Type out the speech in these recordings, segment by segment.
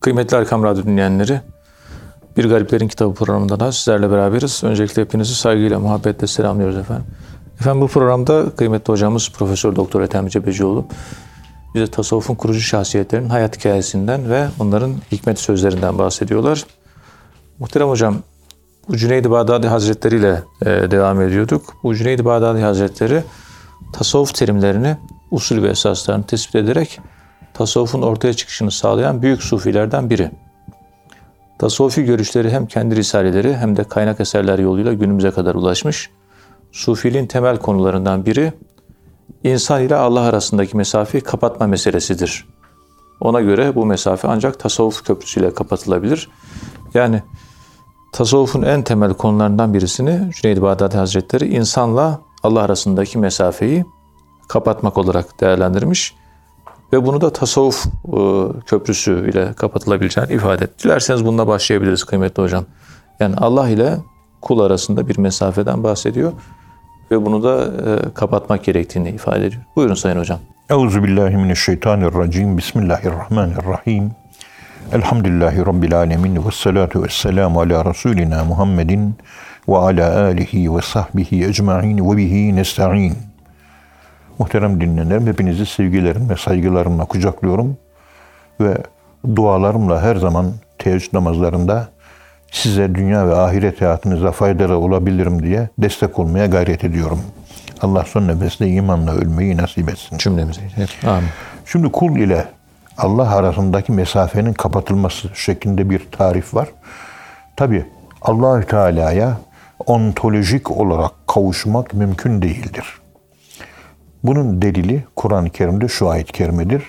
Kıymetli Erkam Radyo dinleyenleri, Bir Gariplerin Kitabı programında da sizlerle beraberiz. Öncelikle hepinizi saygıyla, muhabbetle selamlıyoruz efendim. Efendim bu programda kıymetli hocamız Profesör Doktor Ethem Cebecioğlu bize tasavvufun kurucu şahsiyetlerinin hayat hikayesinden ve onların hikmet sözlerinden bahsediyorlar. Muhterem hocam, bu Cüneyd-i Bağdadi Hazretleri ile e, devam ediyorduk. Bu Cüneyd-i Bağdadi Hazretleri tasavvuf terimlerini, usul ve esaslarını tespit ederek tasavvufun ortaya çıkışını sağlayan büyük sufilerden biri. Tasavvufi görüşleri hem kendi risaleleri hem de kaynak eserler yoluyla günümüze kadar ulaşmış. Sufiliğin temel konularından biri insan ile Allah arasındaki mesafeyi kapatma meselesidir. Ona göre bu mesafe ancak tasavvuf köprüsüyle kapatılabilir. Yani tasavvufun en temel konularından birisini Cüneyd-i Bağdadi Hazretleri insanla Allah arasındaki mesafeyi kapatmak olarak değerlendirmiş ve bunu da tasavvuf e, köprüsü ile kapatılabileceğini ifade etti. Dilerseniz bununla başlayabiliriz kıymetli hocam. Yani Allah ile kul arasında bir mesafeden bahsediyor ve bunu da e, kapatmak gerektiğini ifade ediyor. Buyurun Sayın Hocam. Euzu billahi mineşşeytanirracim. Bismillahirrahmanirrahim. Elhamdülillahi Rabbil alemin ve salatu ve selamu ala Resulina Muhammedin ve ala alihi ve sahbihi ecma'in ve bihi nesta'in. Muhterem dinleyenlerim, hepinizi sevgilerim ve saygılarımla kucaklıyorum ve dualarımla her zaman teheccüd namazlarında size dünya ve ahiret hayatınıza faydalı olabilirim diye destek olmaya gayret ediyorum. Allah son nefeste imanla ölmeyi nasip etsin. Cümlemize. Amin. Şimdi kul ile Allah arasındaki mesafenin kapatılması şeklinde bir tarif var. Tabi allah Teala'ya ontolojik olarak kavuşmak mümkün değildir. Bunun delili Kur'an-ı Kerim'de şu ayet-i kerimedir.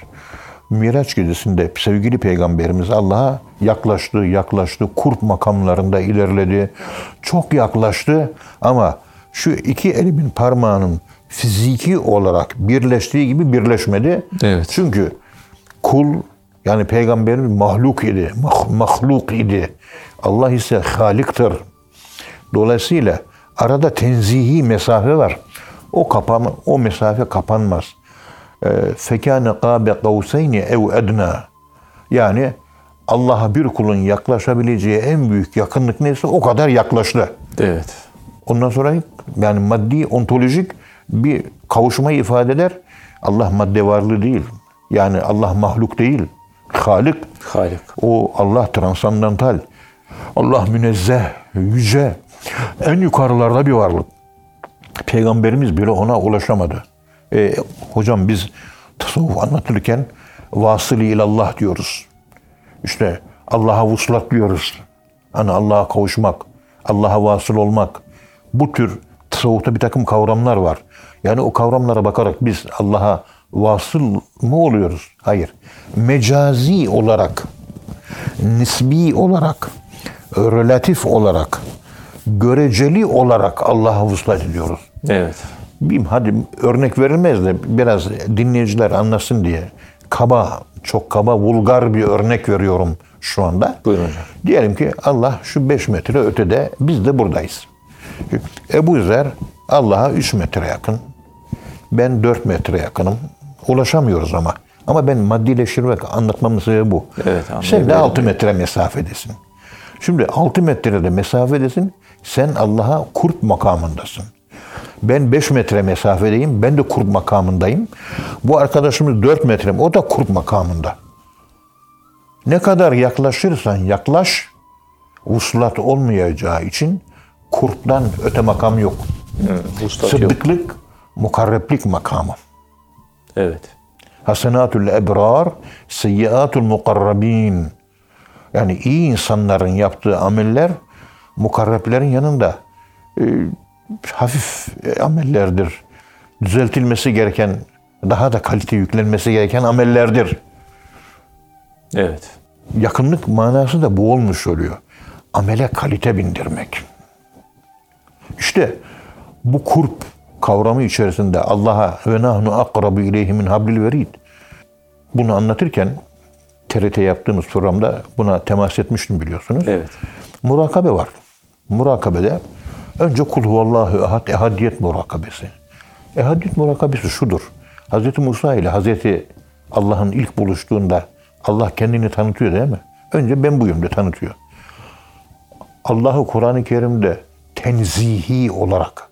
Miraç gecesinde sevgili peygamberimiz Allah'a yaklaştı, yaklaştı, kurt makamlarında ilerledi. Çok yaklaştı ama şu iki elimin parmağının fiziki olarak birleştiği gibi birleşmedi. Evet. Çünkü kul yani peygamberimiz mahluk idi, mah, mahluk idi. Allah ise haliktir. Dolayısıyla arada tenzihi mesafe var. O kapan, o mesafe kapanmaz. Fekâne kâbe kavseyni ev edna. Yani Allah'a bir kulun yaklaşabileceği en büyük yakınlık neyse o kadar yaklaştı. Evet. Ondan sonra yani maddi, ontolojik bir kavuşmayı ifade eder. Allah madde varlığı değil. Yani Allah mahluk değil. Halik. Halik. O Allah transandantal. Allah münezzeh, yüce. En yukarılarda bir varlık. Peygamberimiz bile ona ulaşamadı. E, hocam biz tasavvuf anlatırken vasılı ilallah diyoruz. İşte Allah'a vuslat diyoruz. Hani Allah'a kavuşmak, Allah'a vasıl olmak. Bu tür tasavvufta bir takım kavramlar var. Yani o kavramlara bakarak biz Allah'a vasıl mı oluyoruz? Hayır. Mecazi olarak, nisbi olarak, relatif olarak, göreceli olarak Allah'a vuslat ediyoruz. Evet. Bileyim, hadi örnek verilmez de biraz dinleyiciler anlasın diye kaba, çok kaba, vulgar bir örnek veriyorum şu anda. Buyurun hocam. Diyelim ki Allah şu 5 metre ötede, biz de buradayız. Ebu Zer Allah'a 3 metre yakın. Ben 4 metre yakınım. Ulaşamıyoruz ama. Ama ben maddileştirmek anlatmamın sebebi bu. Evet, Sen de anlayabiliyorum. 6 metre mesafedesin. Şimdi 6 metrede mesafedesin. Sen Allah'a kurp makamındasın. Ben 5 metre mesafedeyim. Ben de kurp makamındayım. Bu arkadaşımız 4 metre. O da kurp makamında. Ne kadar yaklaşırsan yaklaş, vuslat olmayacağı için kurptan öte makam yok. Yok. Sıddıklık, mukarreplik makamı. Evet. Hasenatul ebrar, seyyiatul mukarrabin. Yani iyi insanların yaptığı ameller mukarreplerin yanında e, hafif e, amellerdir. Düzeltilmesi gereken, daha da kalite yüklenmesi gereken amellerdir. Evet. Yakınlık manası da bu olmuş oluyor. Amele kalite bindirmek. İşte bu kurp kavramı içerisinde Allah'a ve nahnu akrabu ileyhi min hablil verid. Bunu anlatırken TRT yaptığımız programda buna temas etmiştim biliyorsunuz. Evet. Murakabe var. Murakabede önce kul huvallahu ehad, ehadiyet murakabesi. Ehadiyet murakabesi şudur. Hz. Musa ile Hz. Allah'ın ilk buluştuğunda Allah kendini tanıtıyor değil mi? Önce ben buyum de tanıtıyor. Allah'ı Kur'an-ı Kerim'de tenzihi olarak,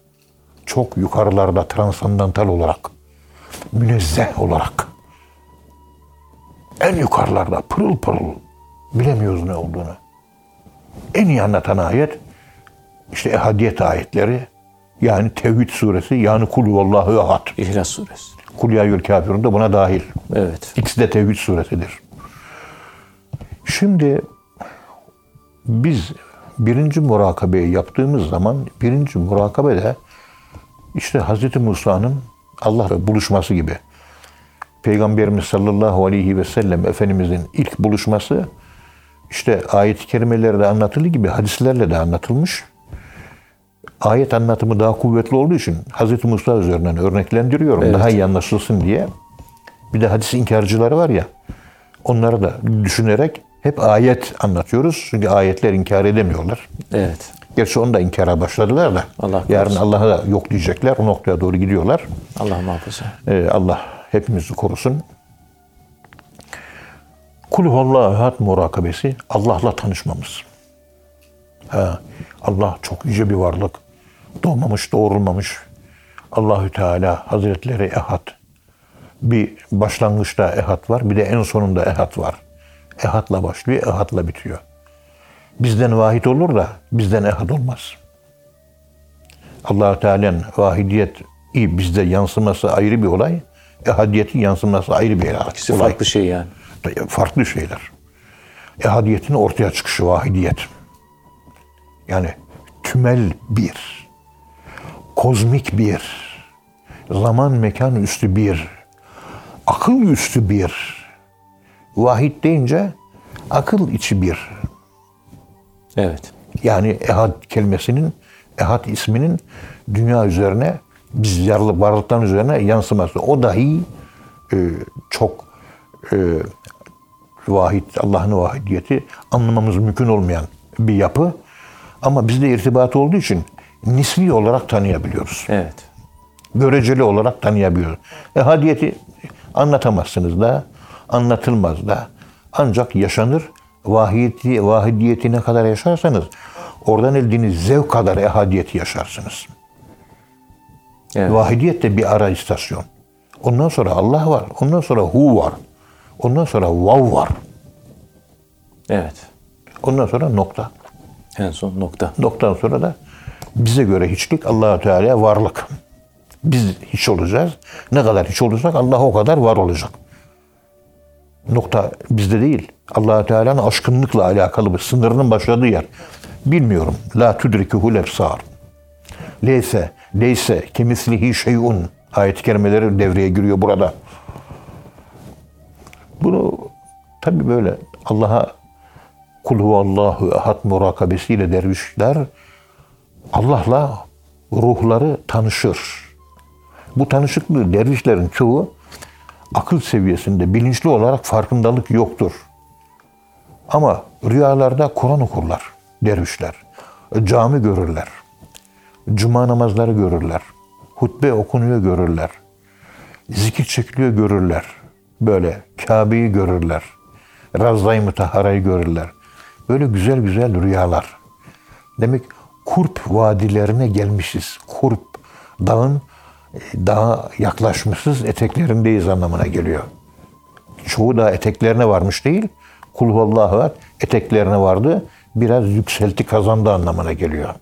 çok yukarılarda transandantal olarak, münezzeh olarak, en yukarılarda pırıl pırıl bilemiyoruz ne olduğunu. En iyi anlatan ayet işte ehadiyet ayetleri yani Tevhid suresi yani Kul vallahu ahad. İhlas suresi. Kul ya kafirun da buna dahil. Evet. İkisi de Tevhid suresidir. Şimdi biz birinci murakabeyi yaptığımız zaman birinci murakabede işte Hz. Musa'nın Allah'la buluşması gibi. Peygamberimiz sallallahu aleyhi ve sellem Efendimizin ilk buluşması işte ayet-i kerimelerde anlatıldığı gibi hadislerle de anlatılmış. Ayet anlatımı daha kuvvetli olduğu için Hz. Musa üzerinden örneklendiriyorum Evet. daha iyi anlaşılsın diye. Bir de hadis inkarcıları var ya onları da düşünerek hep ayet anlatıyoruz. Çünkü ayetler inkar edemiyorlar. Evet. Gerçi onu da inkara başladılar da. Allah yarın. Allah'a da yok diyecekler. O noktaya doğru gidiyorlar. Allah muhafaza. Ee, Allah hepimizi korusun. Kul huvallahu ehad murakabesi Allah'la tanışmamız. Ha, Allah çok yüce bir varlık. Doğmamış, doğrulmamış. Allahü Teala Hazretleri ehad. Bir başlangıçta ehad var, bir de en sonunda ehad var. Ehadla başlıyor, ehadla bitiyor. Bizden vahid olur da bizden ehad olmaz. allah Teala'nın vahidiyet iyi bizde yansıması ayrı bir olay. Ehadiyetin yansıması ayrı bir İkisi olay. farklı şey yani. Farklı şeyler. Ehadiyetin ortaya çıkışı vahidiyet. Yani tümel bir, kozmik bir, zaman mekan üstü bir, akıl üstü bir. Vahid deyince akıl içi bir. Evet. Yani ehad kelimesinin, ehad isminin dünya üzerine, biz yarlı varlıktan üzerine yansıması. O dahi e, çok e, vahid, Allah'ın vahidiyeti anlamamız mümkün olmayan bir yapı. Ama bizde irtibat olduğu için nisbi olarak tanıyabiliyoruz. Evet. Göreceli olarak tanıyabiliyoruz. Ehadiyeti anlatamazsınız da, anlatılmaz da. Ancak yaşanır. Vahidiyeti, vahidiyeti ne kadar yaşarsanız oradan eldiğiniz zevk kadar ehadiyeti yaşarsınız. Evet. Vahidiyet de bir ara istasyon. Ondan sonra Allah var. Ondan sonra Hu var. Ondan sonra Vav var. Evet. Ondan sonra nokta. En son nokta. Noktadan sonra da bize göre hiçlik allah Teala varlık. Biz hiç olacağız. Ne kadar hiç olursak Allah o kadar var olacak. Nokta bizde değil. allah Teala'nın aşkınlıkla alakalı bir sınırının başladığı yer. Bilmiyorum. La tudrikuhul ebsar. Leyse, leyse kemislihi şeyun. Ayet-i kerimeleri devreye giriyor burada. Bunu tabi böyle Allah'a kul huvallahu ehad murakabesiyle dervişler Allah'la ruhları tanışır. Bu tanışıklığı dervişlerin çoğu akıl seviyesinde bilinçli olarak farkındalık yoktur. Ama rüyalarda Kur'an okurlar dervişler. Cami görürler. Cuma namazları görürler. Hutbe okunuyor görürler. Zikir çekiliyor görürler. Böyle Kabe'yi görürler. Ravza-i Mutahara'yı görürler. Böyle güzel güzel rüyalar. Demek kurp vadilerine gelmişiz. Kurp dağın daha yaklaşmışız eteklerindeyiz anlamına geliyor. Çoğu da eteklerine varmış değil. Kul huvallahu ehad eteklerine vardı. Biraz yükselti kazandı anlamına geliyor.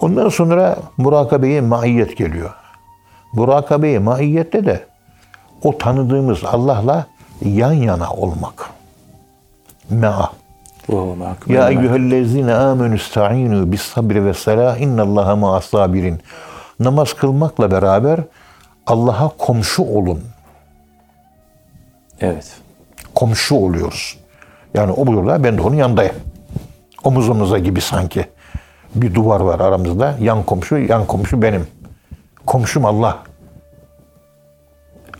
Ondan sonra murakabeye maiyet geliyor. Murakabeye maiyette de o tanıdığımız Allah'la yan yana olmak. Me'a. Ya eyyühellezine amenü sta'inu bis sabri ve selah innallaha ma'as sabirin. Namaz kılmakla beraber Allah'a komşu olun. Evet. Komşu oluyoruz. Yani o burada ben de onun yanındayım. Omuz omuza gibi sanki. Bir duvar var aramızda. Yan komşu, yan komşu benim. Komşum Allah.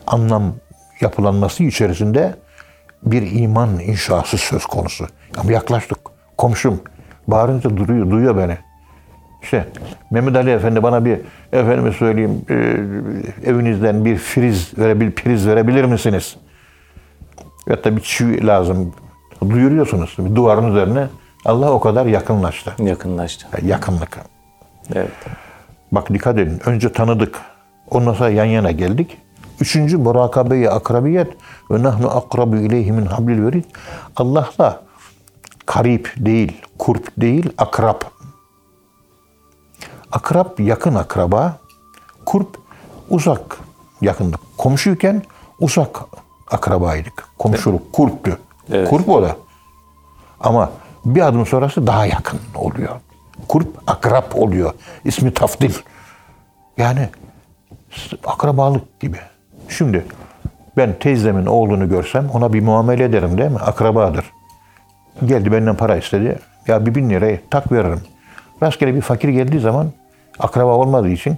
Anlam yapılanması içerisinde bir iman inşası söz konusu. Ama yaklaştık. Komşum. Bağırınca duruyor, duyuyor beni. İşte Mehmet Ali Efendi bana bir efendime söyleyeyim e, evinizden bir friz verebil priz verebilir misiniz? Ya da bir çivi lazım. Duyuruyorsunuz. Bir duvarın üzerine Allah o kadar yakınlaştı. Yakınlaştı. Yani yakınlık. Evet. Bak dikkat edin. Önce tanıdık. Ondan sonra yan yana geldik. Üçüncü murakabe-i akrabiyet ve nahnu akrabu ileyhi min hablil verid. Allah'la karip değil, kurp değil, akrab. Akrab yakın akraba, kurp uzak yakınlık. Komşuyken uzak akrabaydık. Komşuluk, kurptu. Evet. Kurp o da. Ama bir adım sonrası daha yakın oluyor. Kurp akrap oluyor. İsmi tafdil. Yani akrabalık gibi. Şimdi ben teyzemin oğlunu görsem ona bir muamele ederim değil mi? Akrabadır. Geldi benden para istedi. Ya bir bin lirayı tak veririm. Rastgele bir fakir geldiği zaman akraba olmadığı için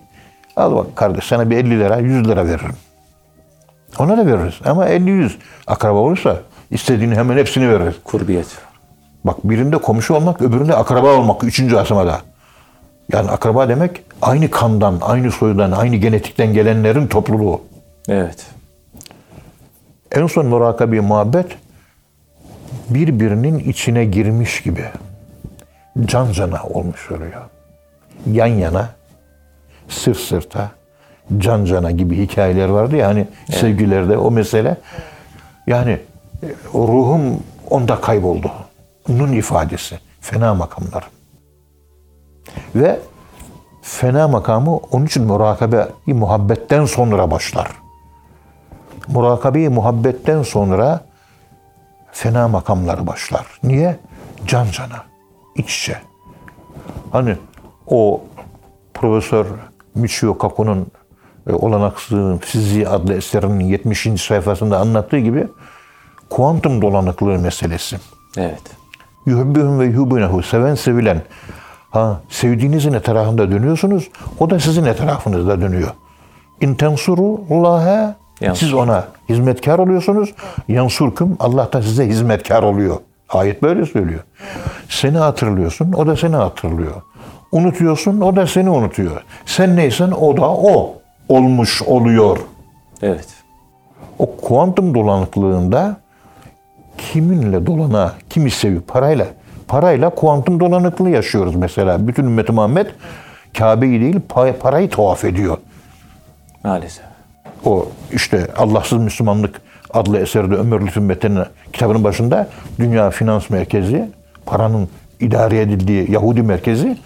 al bak kardeş sana bir 50 lira 100 lira veririm. Ona da veririz ama 50-100 akraba olursa istediğini hemen hepsini veririz. Kurbiyet. Bak birinde komşu olmak, öbüründe akraba olmak. Üçüncü aşamada. Yani akraba demek aynı kandan, aynı soydan, aynı genetikten gelenlerin topluluğu. Evet. En son murakabi muhabbet birbirinin içine girmiş gibi. Can cana olmuş oluyor. Yan yana, sırt sırta, can cana gibi hikayeler vardı ya hani sevgilerde o mesele. Yani e, ruhum onda kayboldu. Nun ifadesi. Fena makamlar. Ve fena makamı onun için murakabe muhabbetten sonra başlar. Murakabe muhabbetten sonra fena makamları başlar. Niye? Can cana, iç içe. Hani o Profesör Michio Kaku'nun e, Olanaksızlığın Fiziği adlı eserinin 70. sayfasında anlattığı gibi kuantum dolanıklığı meselesi. Evet. Yuhibbühüm ve yuhibbunehu. Seven sevilen. Ha, sevdiğinizin etrafında dönüyorsunuz. O da sizin etrafınızda dönüyor. İn tensurullâhe Yansur. siz ona hizmetkar oluyorsunuz. Yansurküm Allah da size hizmetkar oluyor. Ayet böyle söylüyor. Seni hatırlıyorsun, o da seni hatırlıyor. Unutuyorsun, o da seni unutuyor. Sen neysen o da o olmuş oluyor. Evet. O kuantum dolanıklığında kiminle dolana, kimi seviyor? Parayla. Parayla kuantum dolanıklığı yaşıyoruz mesela. Bütün ümmeti Muhammed Kabe'yi değil pa- parayı tavaf ediyor. Maalesef. O işte Allahsız Müslümanlık adlı eserde Ömer Lütfü Metin'in kitabının başında dünya finans merkezi, paranın idare edildiği Yahudi merkezi,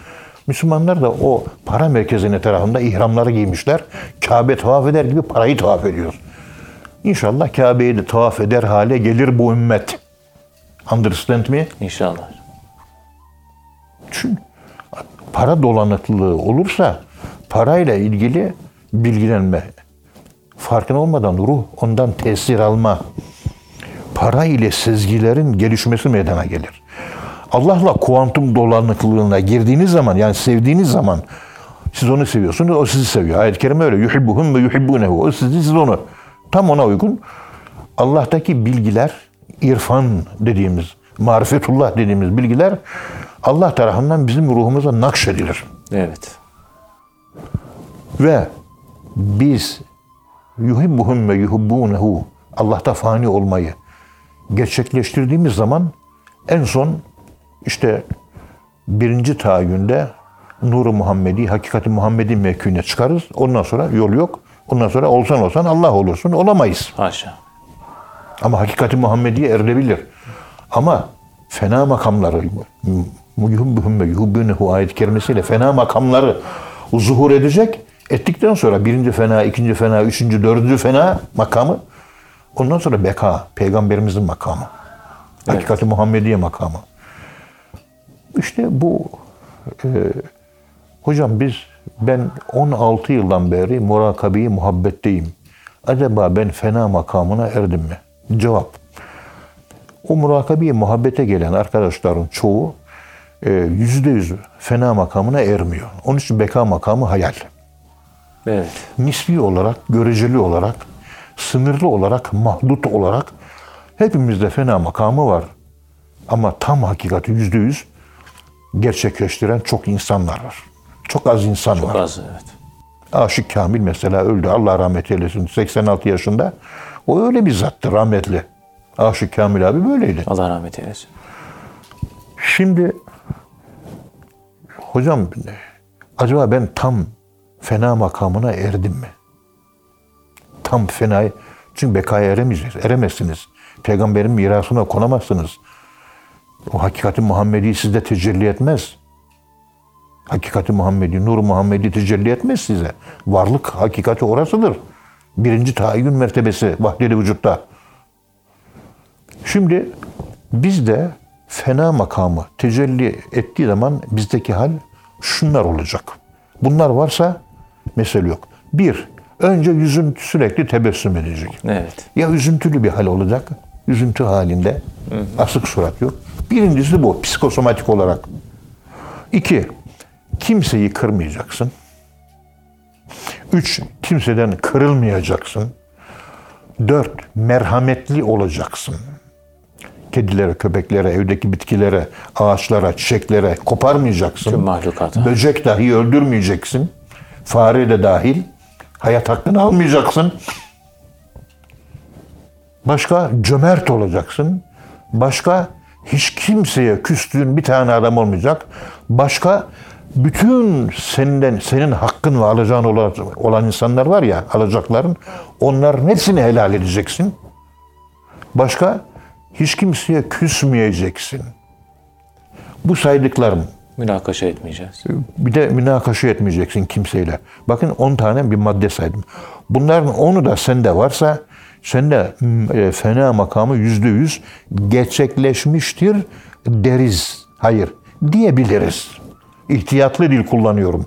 Müslümanlar da o para merkezinin etrafında ihramları giymişler. Kabe tavaf eder gibi parayı tavaf ediyoruz. İnşallah Kabe'yi de tavaf eder hale gelir bu ümmet. Understand me? İnşallah. Çünkü para dolanıklığı olursa parayla ilgili bilgilenme, farkına olmadan ruh ondan tesir alma, para ile sezgilerin gelişmesi meydana gelir. Allah'la kuantum dolanıklığına girdiğiniz zaman yani sevdiğiniz zaman siz onu seviyorsunuz, o sizi seviyor. Ayet-i kerime öyle. Yuhibbuhum ve yuhibbunehu. O sizi, siz onu. Tam ona uygun. Allah'taki bilgiler, irfan dediğimiz, marifetullah dediğimiz bilgiler Allah tarafından bizim ruhumuza nakşedilir. Evet. Ve biz yuhibbuhum ve yuhibbunehu Allah'ta fani olmayı gerçekleştirdiğimiz zaman en son işte birinci tahayyünde Nuru Muhammedi, Hakikati Muhammedi mevkine çıkarız. Ondan sonra yol yok. Ondan sonra olsan olsan Allah olursun. Olamayız. Haşa. Ama hakikati Muhammediye erilebilir. Ama fena makamları yuhubbuhum ve yuhubbunehu ayet-i kerimesiyle fena makamları zuhur edecek. Ettikten sonra birinci fena, ikinci fena, üçüncü, dördüncü fena makamı ondan sonra beka, peygamberimizin makamı. Hakikati Muhammediye makamı. İşte bu e, hocam biz ben 16 yıldan beri murakabeyi muhabbetteyim. Acaba ben fena makamına erdim mi? Cevap. O murakabeyi muhabbete gelen arkadaşların çoğu e, yüzde yüz fena makamına ermiyor. Onun için beka makamı hayal. Evet. Nisbi olarak, göreceli olarak, sınırlı olarak, mahdut olarak hepimizde fena makamı var. Ama tam hakikati yüzde yüz gerçekleştiren çok insanlar var. Çok az insan var. Az evet. Aşık Kamil mesela öldü. Allah rahmet eylesin. 86 yaşında. O öyle bir zattı rahmetli. Aşık Kamil abi böyleydi. Allah rahmet eylesin. Şimdi hocam acaba ben tam fena makamına erdim mi? Tam fena çünkü bekaya eremeyeceğiz. Eremezsiniz. Peygamberin mirasına konamazsınız. O hakikati Muhammedi sizde tecelli etmez. Hakikati Muhammedi, Nur Muhammedi tecelli etmez size. Varlık hakikati orasıdır. Birinci tayin mertebesi vahdeli vücutta. Şimdi bizde fena makamı tecelli ettiği zaman bizdeki hal şunlar olacak. Bunlar varsa mesele yok. Bir, önce yüzün sürekli tebessüm edecek. Evet. Ya üzüntülü bir hal olacak, üzüntü halinde, asık surat yok. Birincisi bu, psikosomatik olarak. İki, kimseyi kırmayacaksın. Üç, kimseden kırılmayacaksın. Dört, merhametli olacaksın. Kedilere, köpeklere, evdeki bitkilere, ağaçlara, çiçeklere koparmayacaksın. Tüm mahlukata. Böcek dahi öldürmeyeceksin. Fare de dahil. Hayat hakkını almayacaksın. Başka cömert olacaksın. Başka hiç kimseye küstüğün bir tane adam olmayacak. Başka bütün senden senin hakkın ve alacağın olan, insanlar var ya alacakların onların hepsini helal edeceksin. Başka hiç kimseye küsmeyeceksin. Bu saydıklarım Münakaşa etmeyeceğiz. bir de münakaşa etmeyeceksin kimseyle. Bakın 10 tane bir madde saydım. Bunların onu da sende varsa sende e, fena makamı yüzde yüz gerçekleşmiştir deriz. Hayır diyebiliriz. İhtiyatlı dil kullanıyorum.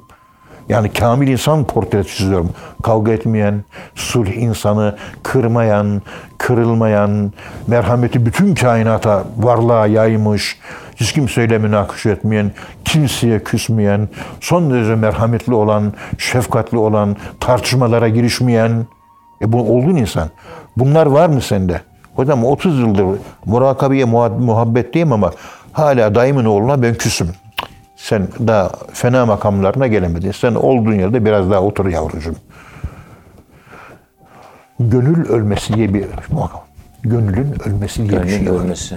Yani kamil insan portresi çiziyorum. Kavga etmeyen, sulh insanı, kırmayan, kırılmayan, merhameti bütün kainata, varlığa yaymış, hiç kimseyle münakaşa etmeyen, kimseye küsmeyen, son derece merhametli olan, şefkatli olan, tartışmalara girişmeyen, e bu olgun insan. Bunlar var mı sende? Hocam 30 yıldır murakabeye muhabbetteyim ama hala daimin oğluna ben küsüm. Sen daha fena makamlarına gelemedin. Sen olduğun yerde biraz daha otur yavrucuğum. Gönül ölmesi diye bir makam. Gönülün ölmesi diye bir Gönlün şey var. ölmesi.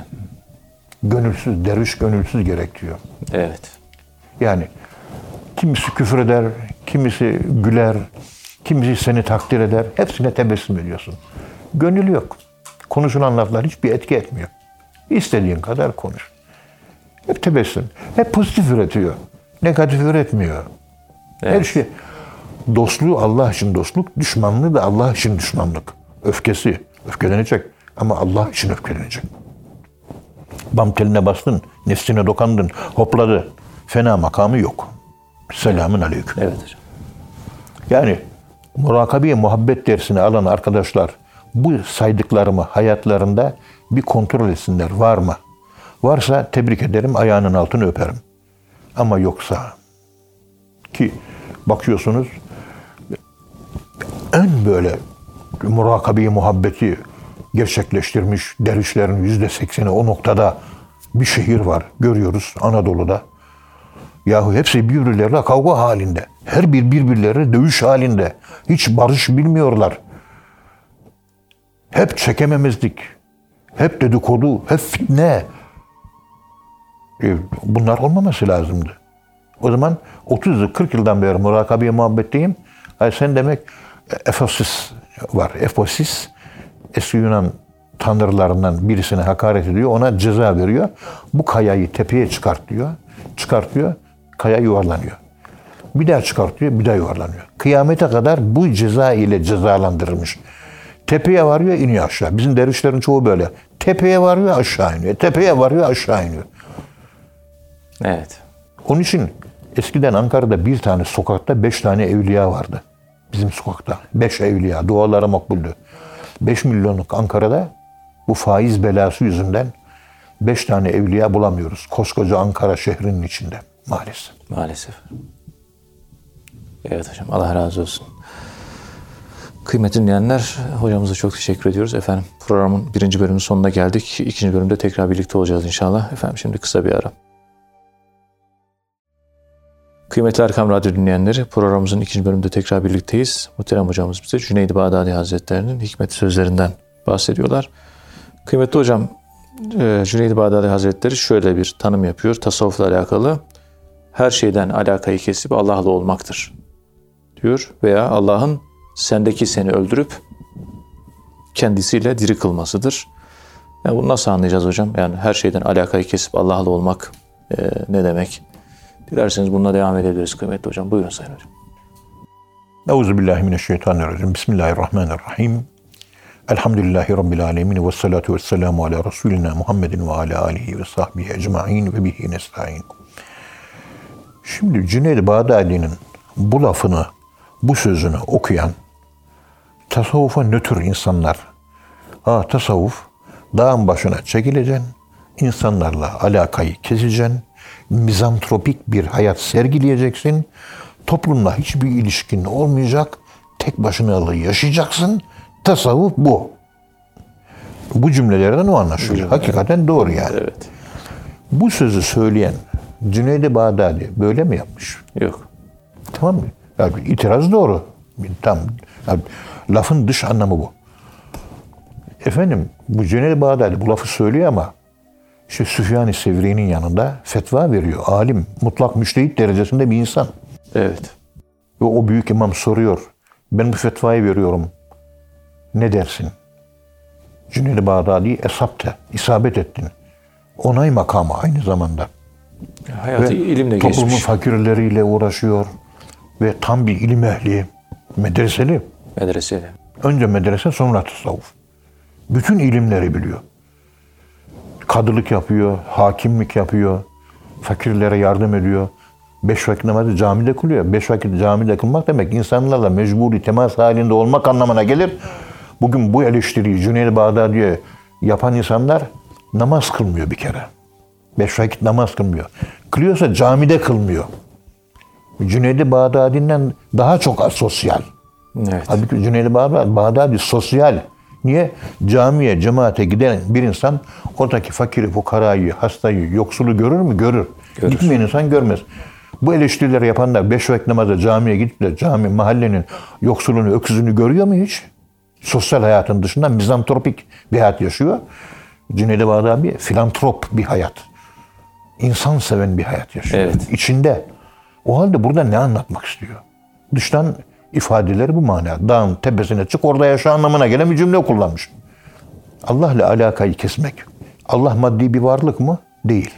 Gönülsüz, derviş gönülsüz gerek diyor. Evet. Yani kimisi küfür eder, kimisi güler, kimisi seni takdir eder. Hepsine tebessüm ediyorsun. Gönül yok. Konuşulan laflar hiçbir etki etmiyor. İstediğin kadar konuş. Hep tebessüm. Hep pozitif üretiyor. Negatif üretmiyor. Her Evet. şey. Dostluğu Allah için dostluk, düşmanlığı da Allah için düşmanlık. Öfkesi, öfkelenecek ama Allah için öfkelenecek. Bam teline bastın, nefsine dokandın, hopladı. Fena makamı yok. Selamün aleyküm. Evet hocam. Yani murakabeye muhabbet dersini alan arkadaşlar bu saydıklarımı hayatlarında bir kontrol etsinler. Var mı? Varsa tebrik ederim, ayağının altını öperim. Ama yoksa ki bakıyorsunuz en böyle murakabeyi muhabbeti gerçekleştirmiş dervişlerin yüzde sekseni o noktada bir şehir var. Görüyoruz Anadolu'da. Yahu hepsi birbirleriyle kavga halinde. Her bir birbirleri dövüş halinde. Hiç barış bilmiyorlar. Hep çekememezlik. Hep dedikodu, hep fitne. E, Bunlar olmaması lazımdı. O zaman 30 yıl, 40 yıldan beri murakabeye muhabbetteyim. Ay sen demek Efosis var. Efosis eski Yunan tanrılarından birisine hakaret ediyor. Ona ceza veriyor. Bu kayayı tepeye çıkart diyor. Çıkartıyor. Kaya yuvarlanıyor. Bir daha çıkartıyor. Bir daha yuvarlanıyor. Kıyamete kadar bu ceza ile cezalandırılmış. Tepeye varıyor iniyor aşağı. Bizim dervişlerin çoğu böyle. Tepeye varıyor aşağı iniyor. Tepeye varıyor aşağı iniyor. Evet. Onun için eskiden Ankara'da bir tane sokakta beş tane evliya vardı. Bizim sokakta. Beş evliya. Duaları makbuldü. Beş milyonluk Ankara'da bu faiz belası yüzünden beş tane evliya bulamıyoruz. Koskoca Ankara şehrinin içinde maalesef. Maalesef. Evet hocam. Allah razı olsun. Kıymetli dinleyenler, hocamıza çok teşekkür ediyoruz. Efendim programın birinci bölümünün sonuna geldik. İkinci bölümde tekrar birlikte olacağız inşallah. Efendim şimdi kısa bir ara. Kıymetli Erkam Radyo dinleyenleri, programımızın ikinci bölümünde tekrar birlikteyiz. Muhterem hocamız bize Cüneyd-i Bağdadi Hazretleri'nin hikmet sözlerinden bahsediyorlar. Kıymetli hocam, e, Cüneyd Bağdadi Hazretleri şöyle bir tanım yapıyor tasavvufla alakalı. Her şeyden alakayı kesip Allah'la olmaktır diyor veya Allah'ın sendeki seni öldürüp kendisiyle diri kılmasıdır. Yani bunu nasıl anlayacağız hocam? Yani her şeyden alakayı kesip Allah'la olmak e, ne demek? Dilerseniz bununla devam edebiliriz kıymetli hocam. Buyurun Sayın Hocam. Euzubillahimineşşeytanirracim. Bismillahirrahmanirrahim. Elhamdülillahi Rabbil alemin ve salatu ve selamu ala Resulina Muhammedin ve ala alihi ve sahbihi ecma'in ve bihi nesta'in. Şimdi Cüneyd Bağdadi'nin bu lafını, bu sözünü okuyan tasavvufa nötr insanlar, ha tasavvuf dağın başına çekileceksin, insanlarla alakayı keseceksin, mizantropik bir hayat sergileyeceksin, toplumla hiçbir ilişkin olmayacak, tek başına yaşayacaksın. Tasavvuf bu. Bu cümlelerden o anlaşılıyor. Hakikaten doğru yani. Evet. Bu sözü söyleyen Cüneyd-i Bağdadi böyle mi yapmış? Yok. Tamam mı? Yani itiraz doğru. Tam yani lafın dış anlamı bu. Efendim bu Cüneyd-i Bağdadi bu lafı söylüyor ama işte Süfyan-ı Sevri'nin yanında fetva veriyor. Alim, mutlak müştehit derecesinde bir insan. Evet. Ve o büyük imam soruyor. Ben bu fetvayı veriyorum. Ne dersin? Cüneyd-i Bağdadi esapte, isabet ettin. Onay makamı aynı zamanda. Hayatı Ve ilimle toplumun geçmiş. fakirleriyle uğraşıyor. Ve tam bir ilim ehli, medreseli. Medresede. Önce medrese sonra tasavvuf. Bütün ilimleri biliyor. Kadılık yapıyor, hakimlik yapıyor, fakirlere yardım ediyor. Beş vakit namazı camide kılıyor. Beş vakit camide kılmak demek insanlarla mecburi temas halinde olmak anlamına gelir. Bugün bu eleştiriyi Cüneyd Bağdadi'ye yapan insanlar namaz kılmıyor bir kere. Beş vakit namaz kılmıyor. Kılıyorsa camide kılmıyor. Cüneyd Bağdadi'nden daha çok asosyal. Evet. Halbuki Cüneyd Bağdadi, Bağdadi sosyal. Niye? Camiye, cemaate giden bir insan oradaki fakiri, fukarayı, hastayı, yoksulu görür mü? Görür. Görür. Gitmeyen insan görmez. Bu eleştirileri yapanlar beş vakit namaza camiye gidip de cami, mahallenin yoksulunu, öküzünü görüyor mu hiç? Sosyal hayatın dışında mizantropik bir hayat yaşıyor. Cüneyd Bağdadi filantrop bir hayat. İnsan seven bir hayat yaşıyor. Evet. İçinde. O halde burada ne anlatmak istiyor? Dıştan ifadeleri bu manada. Dağın tepesine çık orada yaşa anlamına gelen bir cümle kullanmış. Allah ile alakayı kesmek. Allah maddi bir varlık mı? Değil.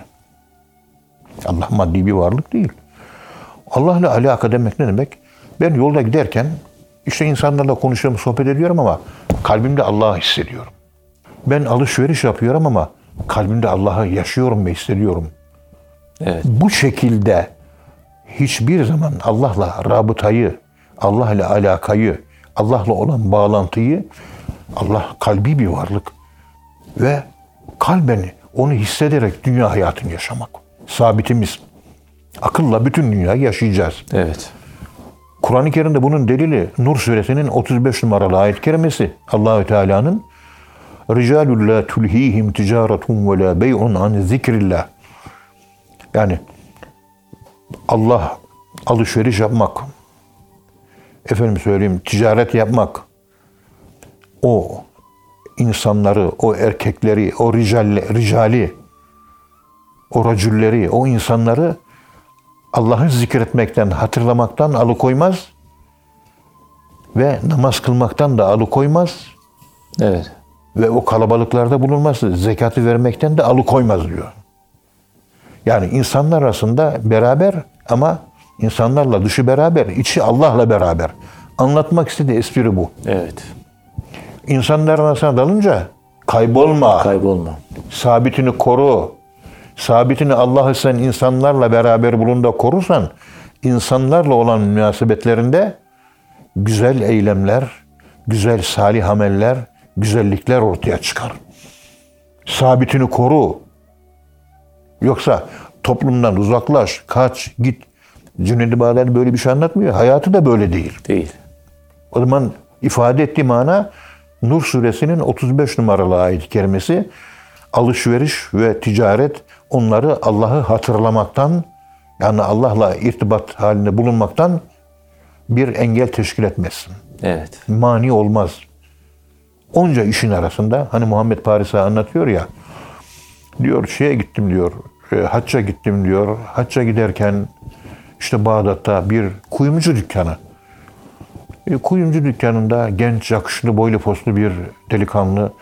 Allah maddi bir varlık değil. Allah ile alaka demek ne demek? Ben yolda giderken işte insanlarla konuşuyorum, sohbet ediyorum ama kalbimde Allah'ı hissediyorum. Ben alışveriş yapıyorum ama kalbimde Allah'ı yaşıyorum ve hissediyorum. Evet. Bu şekilde hiçbir zaman Allah'la rabıtayı, Allah ile alakayı, Allah'la olan bağlantıyı Allah kalbi bir varlık ve kalben onu hissederek dünya hayatını yaşamak. Sabitimiz. Akılla bütün dünyayı yaşayacağız. Evet. Kur'an-ı Kerim'de bunun delili Nur suresinin 35 numaralı ayet kerimesi. Allahü Teala'nın Ricalul la tulhihim ticaretun ve la bey'un an zikrillah. Yani Allah alışveriş yapmak, efendim söyleyeyim ticaret yapmak, o insanları, o erkekleri, o ricalle, ricali, o racülleri, o insanları Allah'ı zikretmekten, hatırlamaktan alıkoymaz ve namaz kılmaktan da alıkoymaz Evet. ve o kalabalıklarda bulunmaz. Zekatı vermekten de alıkoymaz diyor. Yani insanlar arasında beraber ama insanlarla dışı beraber, içi Allah'la beraber. Anlatmak istediği espri bu. Evet. İnsanların arasına dalınca kaybolma. Kaybolma. sabitini koru. Sabitini Allah'ı sen insanlarla beraber bulun da korursan, insanlarla olan münasebetlerinde güzel eylemler, güzel salih ameller, güzellikler ortaya çıkar. Sabitini koru. Yoksa toplumdan uzaklaş, kaç, git. Cüneyd-i Bağdadi böyle bir şey anlatmıyor. Hayatı da böyle değil. Değil. O zaman ifade ettiği mana Nur suresinin 35 numaralı ayet-i kerimesi alışveriş ve ticaret onları Allah'ı hatırlamaktan yani Allah'la irtibat halinde bulunmaktan bir engel teşkil etmez. Evet. Mani olmaz. onca işin arasında hani Muhammed Paris'e anlatıyor ya diyor şeye gittim diyor e, hacca gittim diyor. Hacca giderken işte Bağdat'ta bir kuyumcu dükkanı. E, kuyumcu dükkanında genç, yakışıklı, boylu poslu bir delikanlı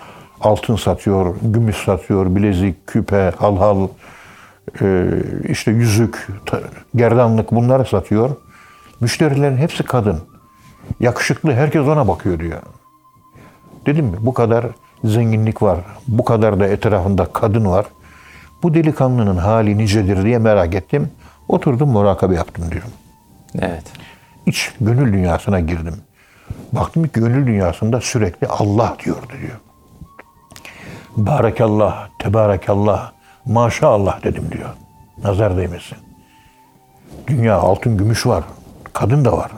altın satıyor, gümüş satıyor, bilezik, küpe, halhal, e, işte yüzük, gerdanlık bunları satıyor. Müşterilerin hepsi kadın. Yakışıklı, herkes ona bakıyor diyor. Dedim mi bu kadar zenginlik var, bu kadar da etrafında kadın var. Bu delikanlının hali nicedir diye merak ettim. Oturdum murakabe yaptım diyorum. Evet. İç gönül dünyasına girdim. Baktım ki gönül dünyasında sürekli Allah diyordu diyor. Barakallah, tebarekallah, maşallah dedim diyor. Nazar değmesin. Dünya altın gümüş var. Kadın da var.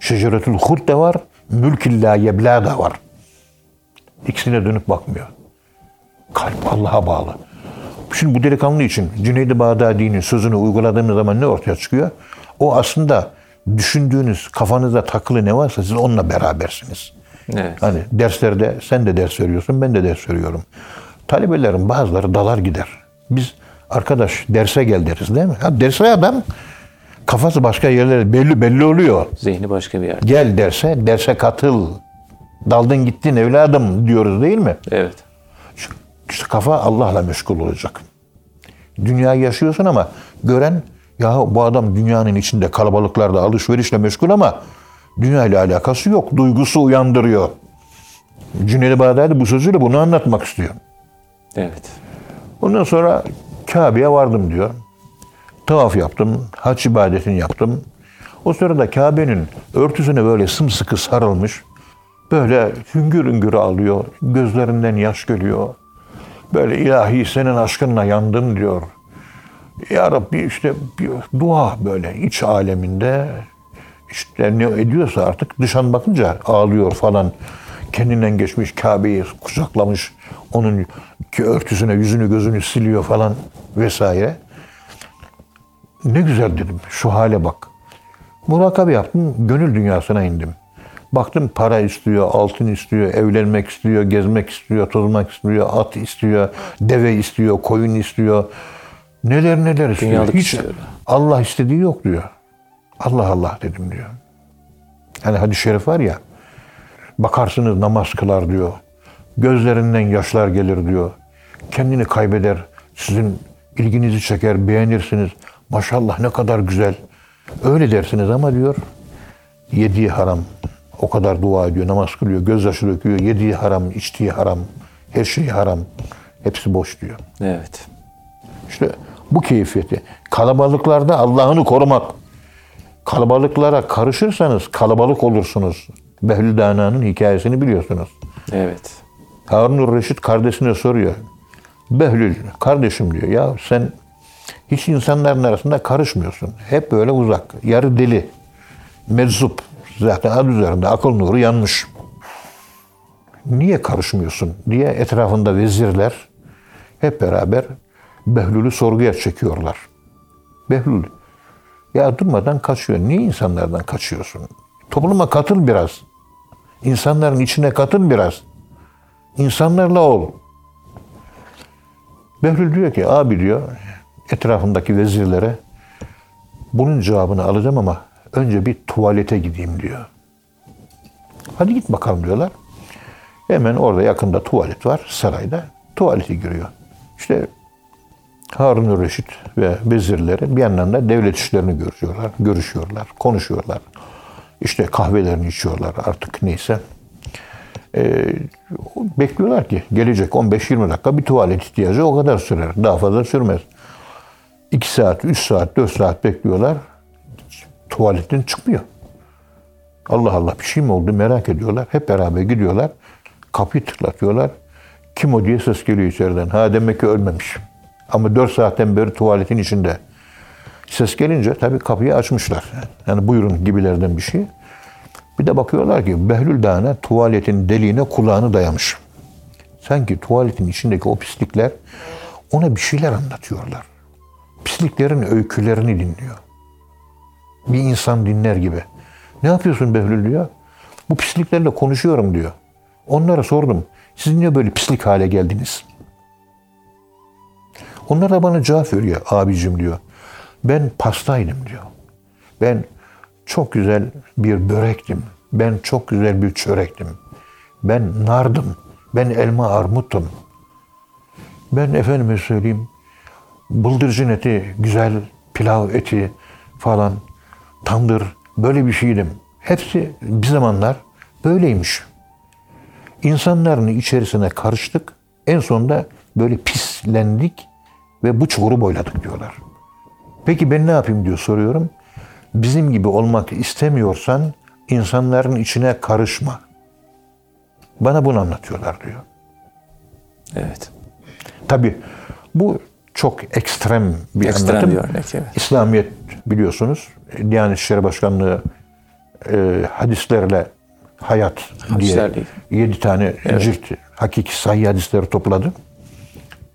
Şeceretül hud de var. Mülkillâ yeblâ da var. İkisine dönüp bakmıyor. Kalp Allah'a bağlı. Şimdi bu delikanlı için Cüneyd-i Bağdadi'nin sözünü uyguladığınız zaman ne ortaya çıkıyor? O aslında düşündüğünüz, kafanızda takılı ne varsa siz onunla berabersiniz. Evet. Hani derslerde sen de ders veriyorsun, ben de ders veriyorum. Talebelerin bazıları dalar gider. Biz arkadaş derse gel deriz değil mi? Ha, derse adam kafası başka yerlere belli belli oluyor. Zihni başka bir yerde. Gel derse, derse katıl. Daldın gittin evladım diyoruz değil mi? Evet. İşte kafa Allah'la meşgul olacak. Dünyayı yaşıyorsun ama gören ya bu adam dünyanın içinde kalabalıklarda alışverişle meşgul ama dünya ile alakası yok. Duygusu uyandırıyor. Cüneyd-i Bağdadi bu sözüyle bunu anlatmak istiyor. Evet. Ondan sonra Kabe'ye vardım diyor. Tavaf yaptım, hac ibadetini yaptım. O sırada Kabe'nin örtüsüne böyle sımsıkı sarılmış, böyle hüngür hüngür ağlıyor, gözlerinden yaş geliyor. Böyle ilahi senin aşkınla yandım diyor. Ya Rabbi işte bir dua böyle iç aleminde işte ne ediyorsa artık dışan bakınca ağlıyor falan. Kendinden geçmiş Kabe'yi kucaklamış. Onun ki örtüsüne yüzünü gözünü siliyor falan vesaire. Ne güzel dedim. Şu hale bak. Murakabe yaptım. Gönül dünyasına indim. Baktım para istiyor, altın istiyor, evlenmek istiyor, gezmek istiyor, tozmak istiyor, at istiyor, deve istiyor, koyun istiyor. Neler neler istiyor. Dünyalık Hiç istiyor. Allah istediği yok diyor. Allah Allah dedim diyor. Hani hadis-i şerif var ya. Bakarsınız namaz kılar diyor. Gözlerinden yaşlar gelir diyor. Kendini kaybeder. Sizin ilginizi çeker, beğenirsiniz. Maşallah ne kadar güzel. Öyle dersiniz ama diyor yediği haram. O kadar dua ediyor, namaz kılıyor, gözyaşı döküyor. Yediği haram, içtiği haram, her şeyi haram. Hepsi boş diyor. Evet. İşte bu keyfiyeti. Kalabalıklarda Allah'ını korumak. Kalabalıklara karışırsanız kalabalık olursunuz. Behlül Dana'nın hikayesini biliyorsunuz. Evet. Harun Reşit kardeşine soruyor. Behlül kardeşim diyor ya sen hiç insanların arasında karışmıyorsun. Hep böyle uzak. Yarı deli. Meczup. Zaten adı üzerinde akıl nuru yanmış. Niye karışmıyorsun diye etrafında vezirler hep beraber Behlül'ü sorguya çekiyorlar. Behlül ya durmadan kaçıyor. Niye insanlardan kaçıyorsun? Topluma katıl biraz. İnsanların içine katıl biraz. İnsanlarla ol. Behlül diyor ki abi diyor etrafındaki vezirlere bunun cevabını alacağım ama önce bir tuvalete gideyim diyor. Hadi git bakalım diyorlar. Hemen orada yakında tuvalet var sarayda. Tuvalete giriyor. İşte Harun Reşit ve vezirleri bir yandan da devlet işlerini görüşüyorlar, görüşüyorlar, konuşuyorlar. İşte kahvelerini içiyorlar artık neyse. Ee, bekliyorlar ki gelecek 15-20 dakika bir tuvalet ihtiyacı o kadar sürer. Daha fazla sürmez. 2 saat, 3 saat, 4 saat bekliyorlar. Tuvaletten çıkmıyor. Allah Allah bir şey mi oldu merak ediyorlar. Hep beraber gidiyorlar. Kapıyı tıklatıyorlar. Kim o diye ses geliyor içeriden. Ha demek ki ölmemiş. Ama 4 saatten beri tuvaletin içinde. Ses gelince tabii kapıyı açmışlar. Yani buyurun gibilerden bir şey. Bir de bakıyorlar ki Behlül Dağı'na tuvaletin deliğine kulağını dayamış. Sanki tuvaletin içindeki o pislikler ona bir şeyler anlatıyorlar. Pisliklerin öykülerini dinliyor. Bir insan dinler gibi. Ne yapıyorsun Behlül diyor. Bu pisliklerle konuşuyorum diyor. Onlara sordum. Siz niye böyle pislik hale geldiniz? Onlar da bana cevap veriyor abicim diyor. Ben pastaydım diyor. Ben çok güzel bir börektim. Ben çok güzel bir çörektim. Ben nardım. Ben elma armuttum. Ben efendime söyleyeyim bıldırcın eti, güzel pilav eti falan, tandır böyle bir şeydim. Hepsi bir zamanlar böyleymiş. İnsanların içerisine karıştık. En sonunda böyle pislendik ve bu çukuru boyladık diyorlar. Peki ben ne yapayım diyor soruyorum. Bizim gibi olmak istemiyorsan insanların içine karışma. Bana bunu anlatıyorlar diyor. Evet. Tabi bu çok ekstrem bir Ekstrem anlatım. bir örnek, evet. İslamiyet biliyorsunuz Diyanet İşleri Başkanlığı e, hadislerle hayat diye Hadislerle. yedi tane cilt hakiki sahih hadisleri topladı.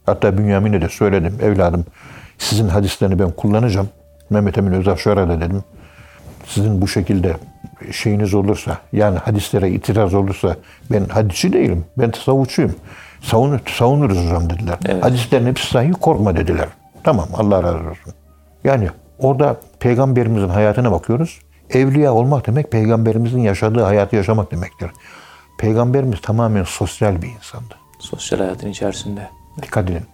Hatta Bünyamin'e de söyledim evladım sizin hadislerini ben kullanacağım. Mehmet Emin Özafşar'a da dedim. Sizin bu şekilde şeyiniz olursa yani hadislere itiraz olursa ben hadisçi değilim. Ben tasavvufçuyum. Savun, savunuruz hocam dediler. Evet. Hadislerin hepsi sahih korkma dediler. Tamam Allah razı olsun. Yani orada peygamberimizin hayatına bakıyoruz. Evliya olmak demek peygamberimizin yaşadığı hayatı yaşamak demektir. Peygamberimiz tamamen sosyal bir insandı. Sosyal hayatın içerisinde. Dikkat edin.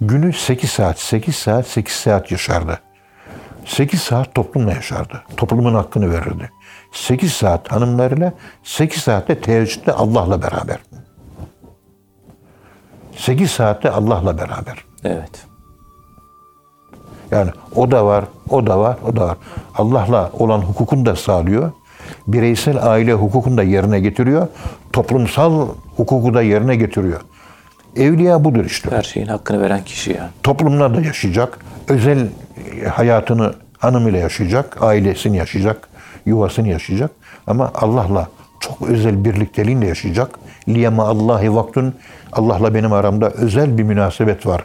Günü 8 saat, 8 saat, 8 saat yaşardı. 8 saat toplumla yaşardı. Toplumun hakkını verirdi. 8 saat hanımlarıyla, 8 saatte teheccüde Allah'la beraber. 8 saatte Allah'la beraber. Evet. Yani o da var, o da var, o da var. Allah'la olan hukukunu da sağlıyor. Bireysel aile hukukunu da yerine getiriyor. Toplumsal hukuku da yerine getiriyor. Evliya budur işte. Her şeyin hakkını veren kişi yani. toplumda da yaşayacak. Özel hayatını hanımıyla yaşayacak, ailesini yaşayacak, yuvasını yaşayacak. Ama Allah'la çok özel birlikteliğinde yaşayacak. Liyema Allahi vaktun Allah'la benim aramda özel bir münasebet var.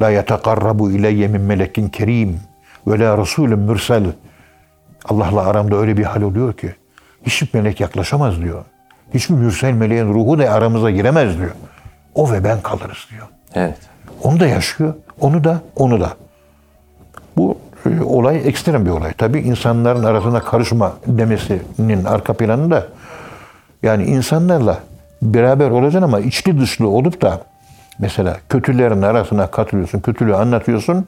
La yetekarrabu ileyye min melekin kerim ve la resulün mürsel. Allah'la aramda öyle bir hal oluyor ki hiçbir melek yaklaşamaz diyor. Hiçbir mürsel meleğin ruhu da aramıza giremez diyor. O ve ben kalırız diyor. Evet. Onu da yaşıyor. Onu da, onu da. Bu e, olay ekstrem bir olay. Tabii insanların arasına karışma demesinin arka planında yani insanlarla beraber olacaksın ama içli dışlı olup da mesela kötülerin arasına katılıyorsun, kötülüğü anlatıyorsun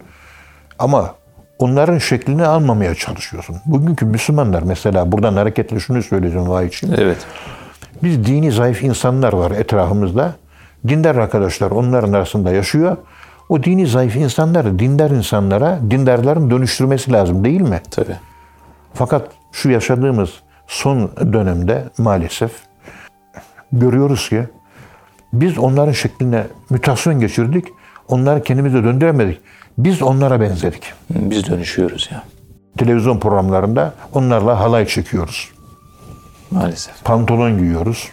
ama onların şeklini almamaya çalışıyorsun. Bugünkü Müslümanlar mesela buradan hareketle şunu söyleyeceğim vay için. Evet. Biz dini zayıf insanlar var etrafımızda. Dindar arkadaşlar onların arasında yaşıyor. O dini zayıf insanları dindar insanlara dindarların dönüştürmesi lazım değil mi? Tabii. Fakat şu yaşadığımız son dönemde maalesef görüyoruz ki biz onların şekline mütasyon geçirdik. Onları kendimize döndüremedik. Biz onlara benzedik. Biz dönüşüyoruz ya. Televizyon programlarında onlarla halay çekiyoruz. Maalesef. pantolon giyiyoruz,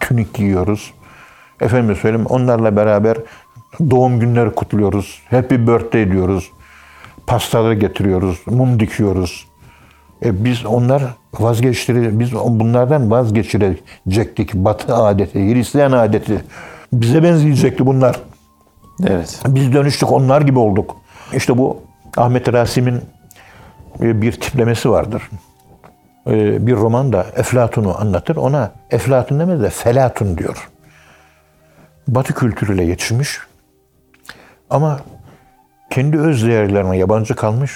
tünik giyiyoruz. Efendim söyleyeyim onlarla beraber doğum günleri kutluyoruz. Happy birthday diyoruz. Pastaları getiriyoruz, mum dikiyoruz. E biz onlar vazgeçtire, biz bunlardan vazgeçirecektik. Batı adeti, Hristiyan adeti. Bize benzeyecekti bunlar. Evet. Biz dönüştük, onlar gibi olduk. İşte bu Ahmet Rasim'in e, bir tiplemesi vardır. E, Bir roman da Eflatun'u anlatır. Ona Eflatun demez de Felatun diyor. Batı kültürüyle yetişmiş. Ama kendi öz değerlerine yabancı kalmış.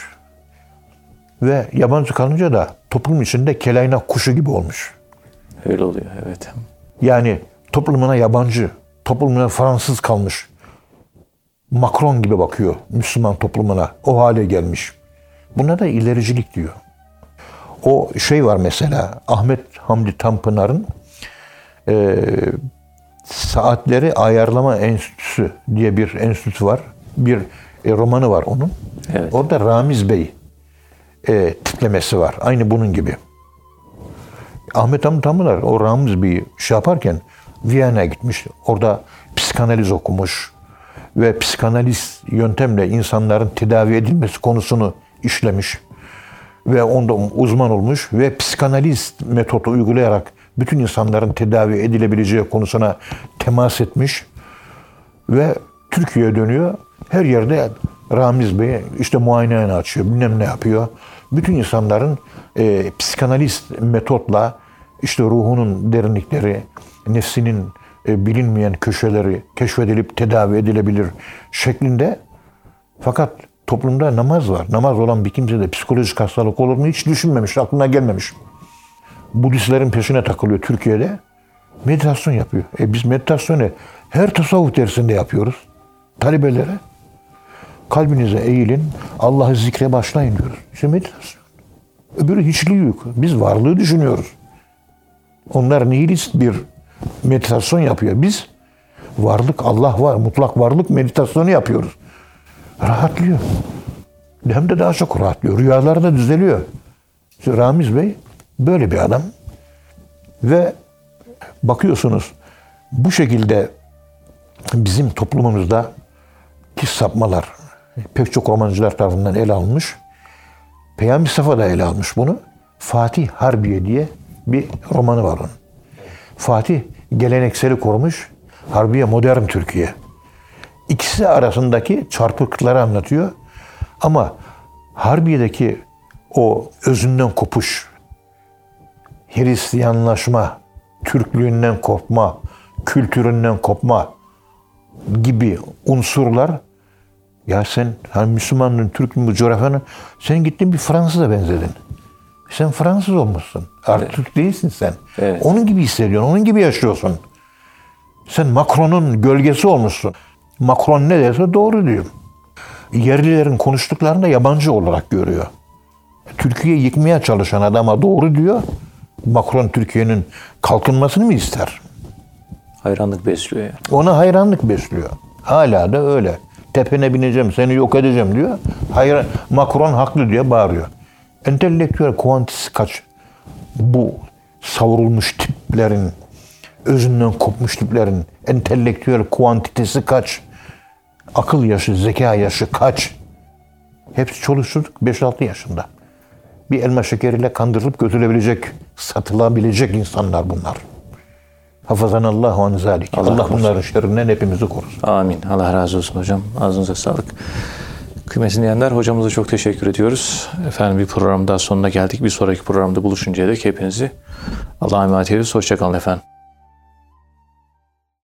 Ve yabancı kalınca da toplum içinde kelayna kuşu gibi olmuş. Öyle oluyor. Evet. Yani toplumuna yabancı, toplumuna Fransız kalmış. Macron gibi bakıyor Müslüman toplumuna. O hale gelmiş. Buna da ilericilik diyor. O şey var mesela Ahmet Hamdi Tanpınar'ın e, Saatleri Ayarlama Enstitüsü diye bir enstitü var. Bir e, romanı var onun. Evet. Orada Ramiz Bey e, tiplemesi var. Aynı bunun gibi. Ahmet Hamdi Tanpınar o Ramiz Bey'i şey yaparken Viyana'ya gitmiş. Orada psikanaliz okumuş ve psikanaliz yöntemle insanların tedavi edilmesi konusunu işlemiş ve onda uzman olmuş ve psikanaliz metodu uygulayarak bütün insanların tedavi edilebileceği konusuna temas etmiş ve Türkiye'ye dönüyor. Her yerde Ramiz Bey işte muayenehane açıyor, bilmem ne yapıyor. Bütün insanların e, psikanalist metotla işte ruhunun derinlikleri, nefsinin e, bilinmeyen köşeleri keşfedilip tedavi edilebilir şeklinde. Fakat toplumda namaz var. Namaz olan bir kimse de psikolojik hastalık olur mu hiç düşünmemiş, aklına gelmemiş. Budistlerin peşine takılıyor Türkiye'de. Meditasyon yapıyor. E biz meditasyonu her tasavvuf dersinde yapıyoruz. Talebelere kalbinize eğilin, Allah'ı zikre başlayın diyoruz. Meditasyon. Öbürü hiçliği yok. Biz varlığı düşünüyoruz. Onlar nihilist bir meditasyon yapıyor. Biz varlık, Allah var, mutlak varlık meditasyonu yapıyoruz. Rahatlıyor. Hem de daha çok rahatlıyor. Rüyalar da düzeliyor. İşte Ramiz Bey böyle bir adam. Ve bakıyorsunuz bu şekilde bizim toplumumuzda ki sapmalar pek çok romancılar tarafından ele alınmış. Peyami Mustafa da ele almış bunu. Fatih Harbiye diye bir romanı var onun. Fatih gelenekseli korumuş. Harbiye modern Türkiye. İkisi arasındaki çarpıklıkları anlatıyor. Ama Harbiye'deki o özünden kopuş, Hristiyanlaşma, Türklüğünden kopma, kültüründen kopma gibi unsurlar ya sen hani Müslümandın, Türk mü, coğrafyanın sen gittin bir Fransız'a benzedin. Sen Fransız olmuşsun. Artık Türk değilsin sen. Evet. Onun gibi hissediyorsun, onun gibi yaşıyorsun. Sen Macron'un gölgesi olmuşsun. Macron ne derse doğru diyor. Yerlilerin konuştuklarını da yabancı olarak görüyor. Türkiye yıkmaya çalışan adama doğru diyor. Macron Türkiye'nin kalkınmasını mı ister? Hayranlık besliyor yani. Ona hayranlık besliyor. Hala da öyle. Tepene bineceğim, seni yok edeceğim diyor. Hayır, Macron haklı diye bağırıyor. Entelektüel kuantisi kaç? Bu savrulmuş tiplerin, özünden kopmuş tiplerin entelektüel kuantitesi kaç? Akıl yaşı, zeka yaşı kaç? Hepsi çoluk çocuk 5-6 yaşında. Bir elma şekeriyle kandırılıp götürülebilecek, satılabilecek insanlar bunlar. Hafazanallahu an zalik. Allah Allah, bunların şerrinden hepimizi korusun. Amin. Allah razı olsun hocam. Ağzınıza sağlık. Kıymetli dinleyenler hocamıza çok teşekkür ediyoruz. Efendim bir program daha sonuna geldik. Bir sonraki programda buluşuncaya dek hepinizi Allah'a emanet ediyoruz. Hoşçakalın efendim.